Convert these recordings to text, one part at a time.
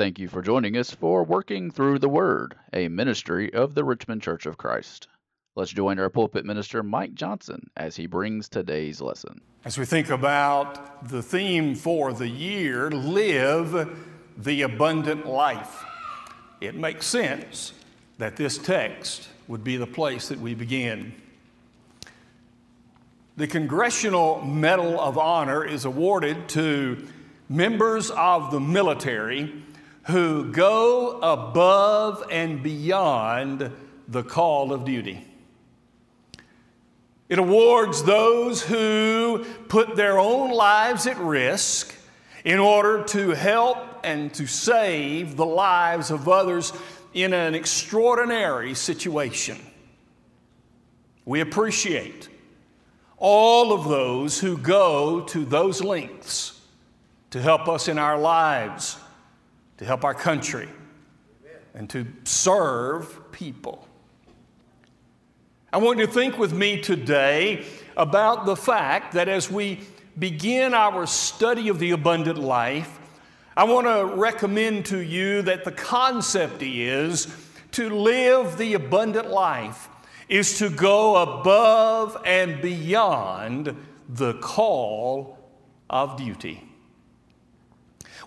Thank you for joining us for Working Through the Word, a ministry of the Richmond Church of Christ. Let's join our pulpit minister, Mike Johnson, as he brings today's lesson. As we think about the theme for the year, live the abundant life, it makes sense that this text would be the place that we begin. The Congressional Medal of Honor is awarded to members of the military who go above and beyond the call of duty. It awards those who put their own lives at risk in order to help and to save the lives of others in an extraordinary situation. We appreciate all of those who go to those lengths to help us in our lives to help our country, and to serve people. I want you to think with me today about the fact that as we begin our study of the abundant life, I want to recommend to you that the concept is to live the abundant life is to go above and beyond the call of duty.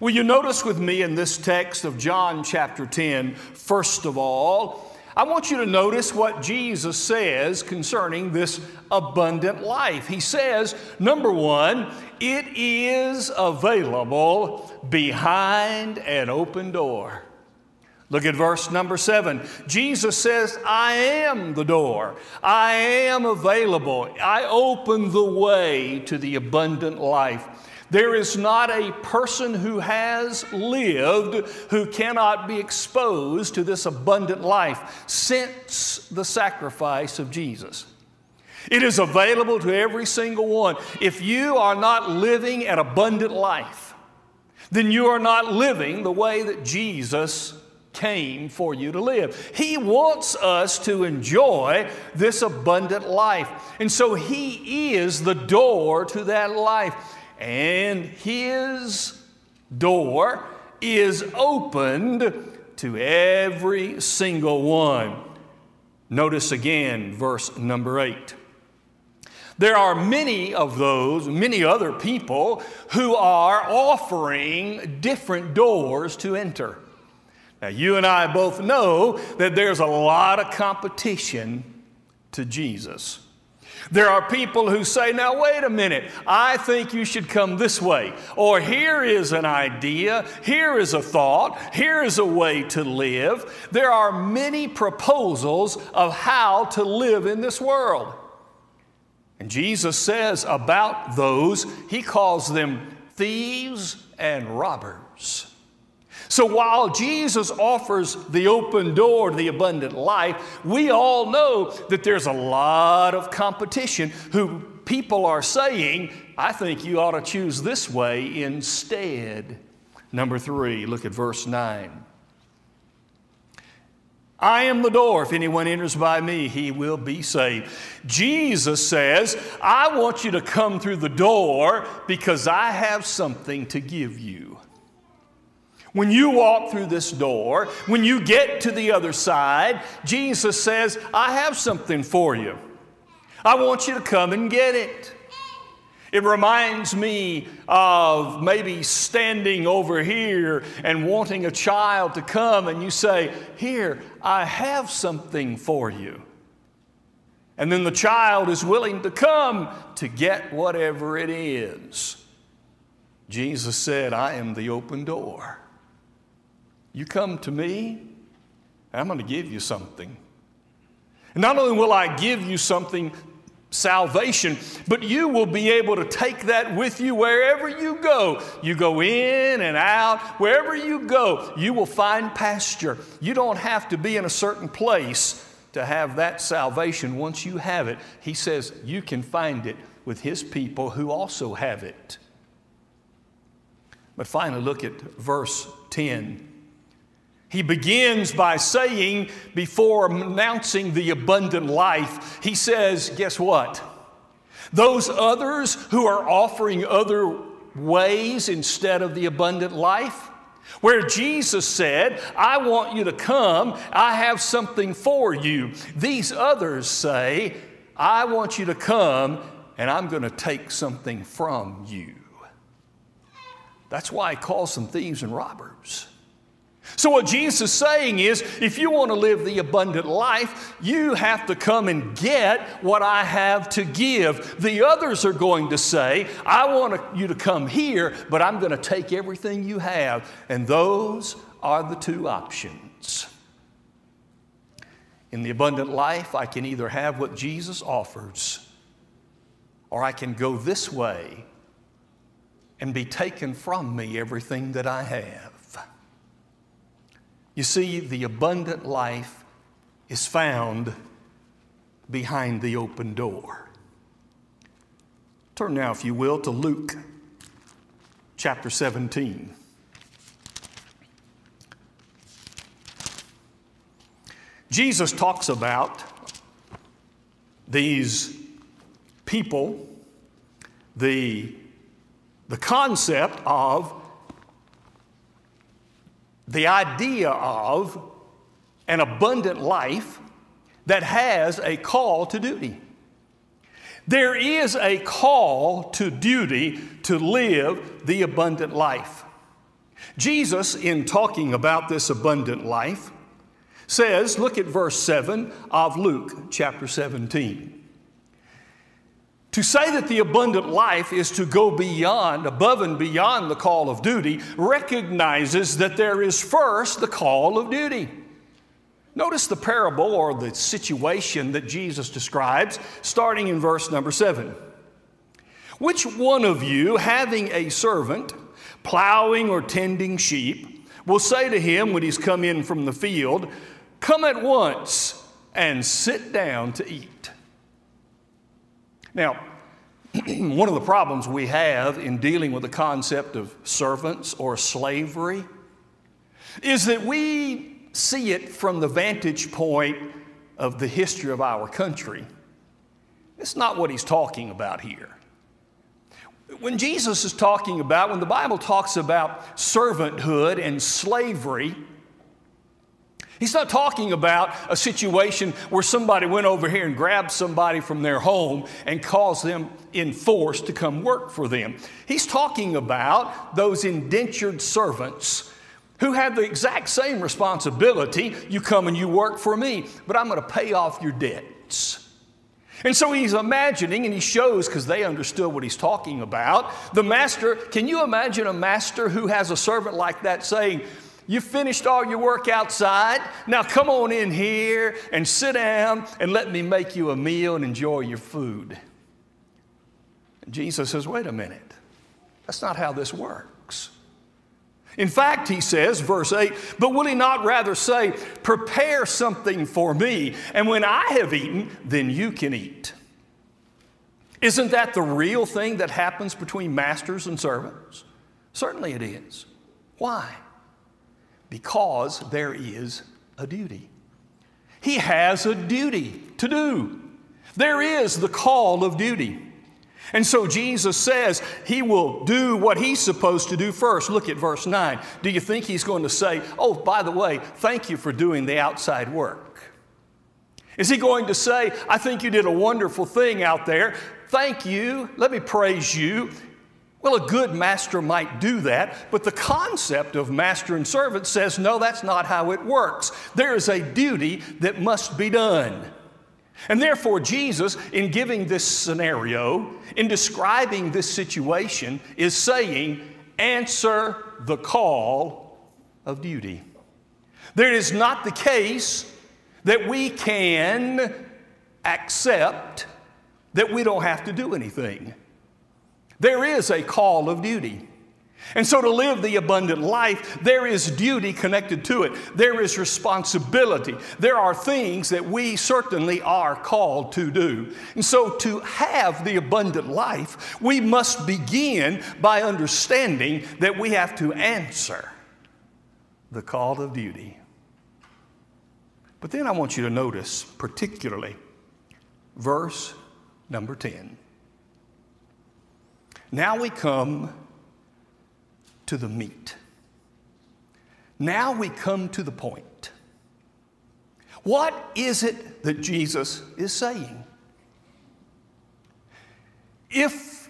Will you notice with me in this text of John chapter 10, first of all, I want you to notice what Jesus says concerning this abundant life. He says, number one, it is available behind an open door. Look at verse number seven. Jesus says, I am the door. I am available. I open the way to the abundant life. There is not a person who has lived who cannot be exposed to this abundant life since the sacrifice of Jesus. It is available to every single one. If you are not living an abundant life, then you are not living the way that Jesus came for you to live. He wants us to enjoy this abundant life. And so He is the door to that life and his door is opened to every single one. Notice again verse number eight. There are many of those, many other people who are offering different doors to enter. Now, you and I both know that there's a lot of competition to Jesus. There are people who say, now wait a minute, I think you should come this way. Or here is an idea, here is a thought, here is a way to live. There are many proposals of how to live in this world. And Jesus says about those, He calls them thieves and robbers. So while Jesus offers the open door to the abundant life, we all know that there's a lot of competition who people are saying, I think you ought to choose this way instead. Number three, look at verse 9. I am the door. If anyone enters by me, he will be saved. Jesus says, I want you to come through the door because I have something to give you. When you walk through this door, when you get to the other side, Jesus says, I have something for you. I want you to come and get it. It reminds me of maybe standing over here and wanting a child to come, and you say, Here, I have something for you. And then the child is willing to come to get whatever it is. Jesus said, I am the open door. You come to me, I'm going to give you something. And not only will I give you something, salvation, but you will be able to take that with you wherever you go. You go in and out, wherever you go, you will find pasture. You don't have to be in a certain place to have that salvation once you have it. He says you can find it with His people who also have it. But finally, look at verse 10. He begins by saying, before announcing the abundant life, he says, Guess what? Those others who are offering other ways instead of the abundant life, where Jesus said, I want you to come, I have something for you. These others say, I want you to come, and I'm going to take something from you. That's why he calls them thieves and robbers. So, what Jesus is saying is if you want to live the abundant life, you have to come and get what I have to give. The others are going to say, I want you to come here, but I'm going to take everything you have. And those are the two options. In the abundant life, I can either have what Jesus offers, or I can go this way and be taken from me everything that I have. You see, the abundant life is found behind the open door. Turn now, if you will, to Luke chapter 17. Jesus talks about these people, the, the concept of the idea of an abundant life that has a call to duty. There is a call to duty to live the abundant life. Jesus, in talking about this abundant life, says, look at verse 7 of Luke chapter 17. To say that the abundant life is to go beyond, above and beyond the call of duty, recognizes that there is first the call of duty. Notice the parable or the situation that Jesus describes, starting in verse number seven. Which one of you, having a servant, plowing or tending sheep, will say to him when he's come in from the field, Come at once and sit down to eat? Now, one of the problems we have in dealing with the concept of servants or slavery is that we see it from the vantage point of the history of our country. It's not what he's talking about here. When Jesus is talking about, when the Bible talks about servanthood and slavery, He's not talking about a situation where somebody went over here and grabbed somebody from their home and caused them in force to come work for them. He's talking about those indentured servants who have the exact same responsibility. You come and you work for me, but I'm going to pay off your debts. And so he's imagining, and he shows because they understood what he's talking about. The master, can you imagine a master who has a servant like that saying, you finished all your work outside. Now come on in here and sit down and let me make you a meal and enjoy your food. And Jesus says, wait a minute. That's not how this works. In fact, he says, verse 8, but will he not rather say, Prepare something for me, and when I have eaten, then you can eat? Isn't that the real thing that happens between masters and servants? Certainly it is. Why? Because there is a duty. He has a duty to do. There is the call of duty. And so Jesus says he will do what he's supposed to do first. Look at verse 9. Do you think he's going to say, Oh, by the way, thank you for doing the outside work? Is he going to say, I think you did a wonderful thing out there. Thank you. Let me praise you. Well, a good master might do that, but the concept of master and servant says, no, that's not how it works. There is a duty that must be done. And therefore, Jesus, in giving this scenario, in describing this situation, is saying, answer the call of duty. There is not the case that we can accept that we don't have to do anything. There is a call of duty. And so, to live the abundant life, there is duty connected to it. There is responsibility. There are things that we certainly are called to do. And so, to have the abundant life, we must begin by understanding that we have to answer the call of duty. But then I want you to notice, particularly, verse number 10. Now we come to the meat. now we come to the point. What is it that Jesus is saying? If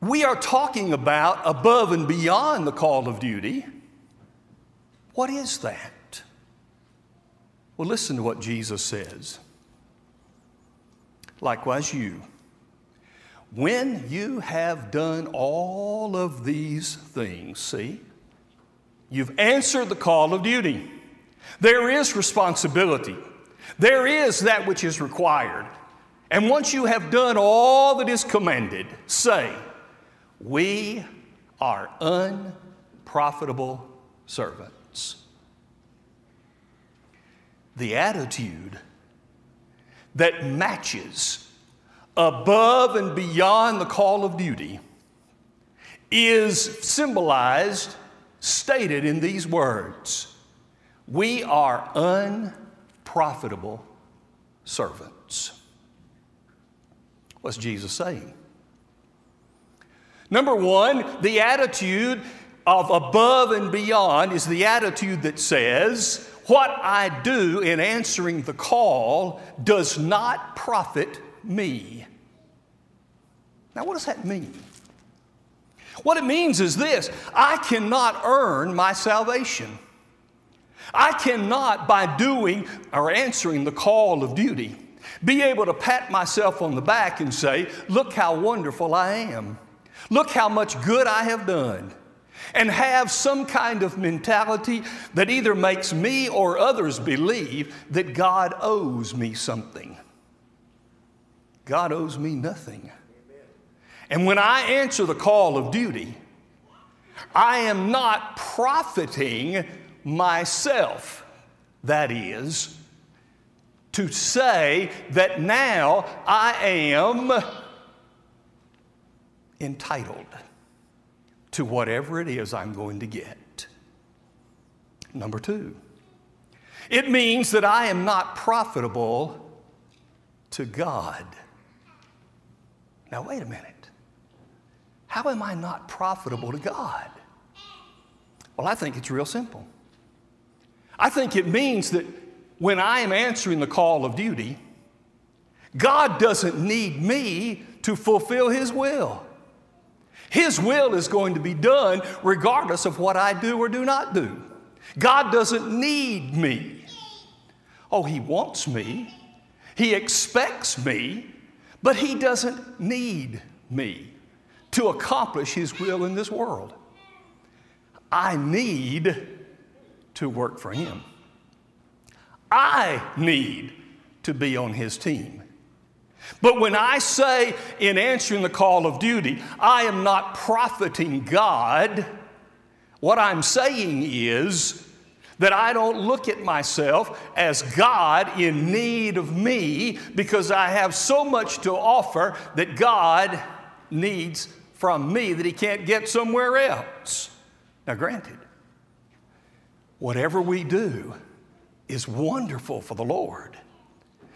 we are talking about above and beyond the call of duty, what is that? Well, listen to what Jesus says. Likewise, you. When you have done all of these things, see, you've answered the call of duty. There is responsibility, there is that which is required. And once you have done all that is commanded, say, We are unprofitable servants. The attitude that matches above and beyond the call of duty is symbolized, stated in these words We are unprofitable servants. What's Jesus saying? Number one, the attitude of above and beyond is the attitude that says, What I do in answering the call does not profit me. Now, what does that mean? What it means is this I cannot earn my salvation. I cannot, by doing or answering the call of duty, be able to pat myself on the back and say, Look how wonderful I am. Look how much good I have done. And have some kind of mentality that either makes me or others believe that God owes me something. God owes me nothing. And when I answer the call of duty, I am not profiting myself. That is, to say that now I am entitled to whatever it is I'm going to get. Number two, it means that I am not profitable to God. Now, wait a minute. How am I not profitable to God? Well, I think it's real simple. I think it means that when I am answering the call of duty, God doesn't need me to fulfill His will. His will is going to be done regardless of what I do or do not do. God doesn't need me. Oh, He wants me, He expects me, but He doesn't need me to accomplish His will in this world. I need to work for Him. I need to be on His team. But when I say in answering the call of duty, I am not profiting God, what I'm saying is that I don't look at myself as God in need of me because I have so much to offer that God needs from me that he can't get somewhere else. Now, granted, whatever we do is wonderful for the Lord.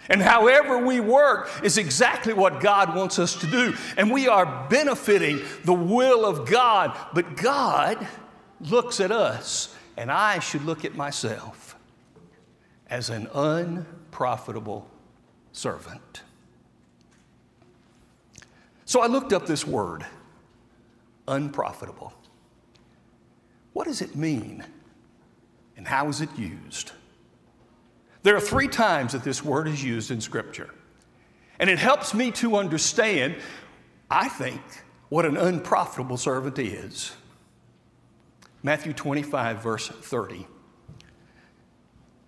And however we work is exactly what God wants us to do. And we are benefiting the will of God. But God looks at us, and I should look at myself as an unprofitable servant. So I looked up this word unprofitable. What does it mean and how is it used? There are three times that this word is used in Scripture. And it helps me to understand, I think, what an unprofitable servant is. Matthew 25, verse 30.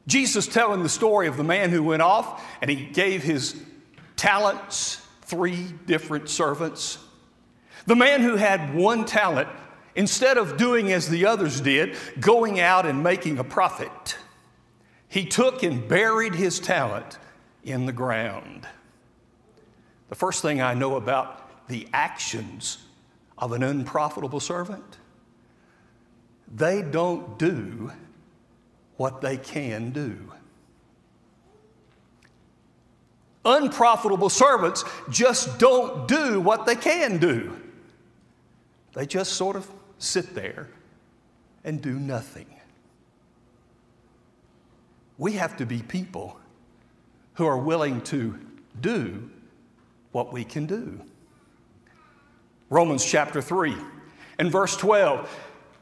Jesus telling the story of the man who went off and he gave his talents, three different servants. The man who had one talent, instead of doing as the others did, going out and making a profit, he took and buried his talent in the ground. The first thing I know about the actions of an unprofitable servant, they don't do what they can do. Unprofitable servants just don't do what they can do. They just sort of sit there and do nothing. we have to be people who are willing to do what we can do. Romans chapter 3 and verse 12.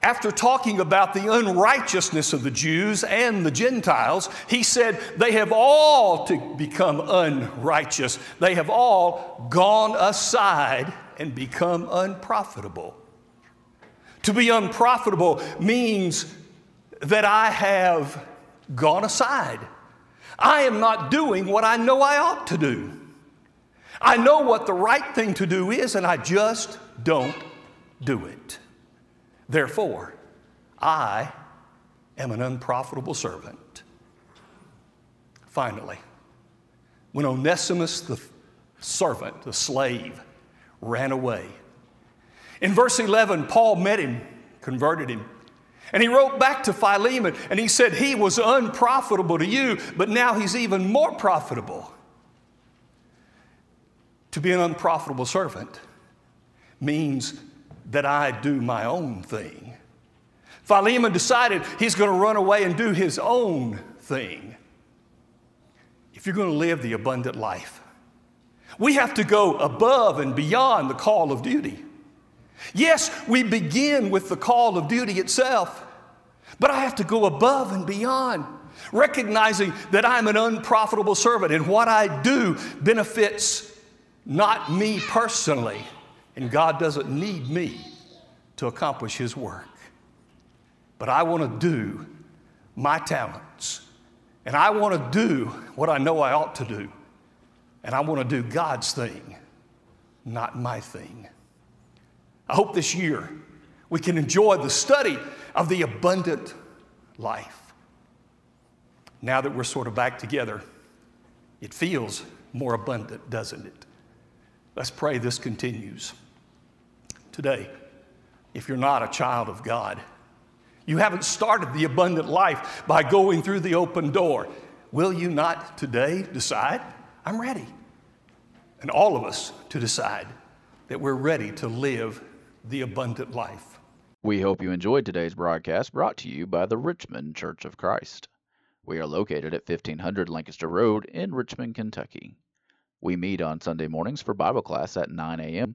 After talking about the unrighteousness of the Jews and the Gentiles, he said, They have all to become unrighteous. They have all gone aside and become unprofitable. To be unprofitable means that I have gone aside. I am not doing what I know I ought to do. I know what the right thing to do is, and I just don't do it. Therefore, I am an unprofitable servant. Finally, when Onesimus, the servant, the slave, ran away, in verse 11, Paul met him, converted him, and he wrote back to Philemon and he said, He was unprofitable to you, but now he's even more profitable. To be an unprofitable servant means that I do my own thing. Philemon decided he's going to run away and do his own thing. If you're going to live the abundant life, we have to go above and beyond the call of duty. Yes, we begin with the call of duty itself, but I have to go above and beyond, recognizing that I'm an unprofitable servant and what I do benefits not me personally, and God doesn't need me to accomplish His work. But I want to do my talents, and I want to do what I know I ought to do, and I want to do God's thing, not my thing. I hope this year we can enjoy the study of the abundant life. Now that we're sort of back together, it feels more abundant, doesn't it? Let's pray this continues. Today, if you're not a child of God, you haven't started the abundant life by going through the open door. Will you not today decide, I'm ready? And all of us to decide that we're ready to live the abundant life. We hope you enjoyed today's broadcast brought to you by the Richmond Church of Christ. We are located at 1500 Lancaster Road in Richmond, Kentucky. We meet on Sunday mornings for Bible class at 9 a.m.,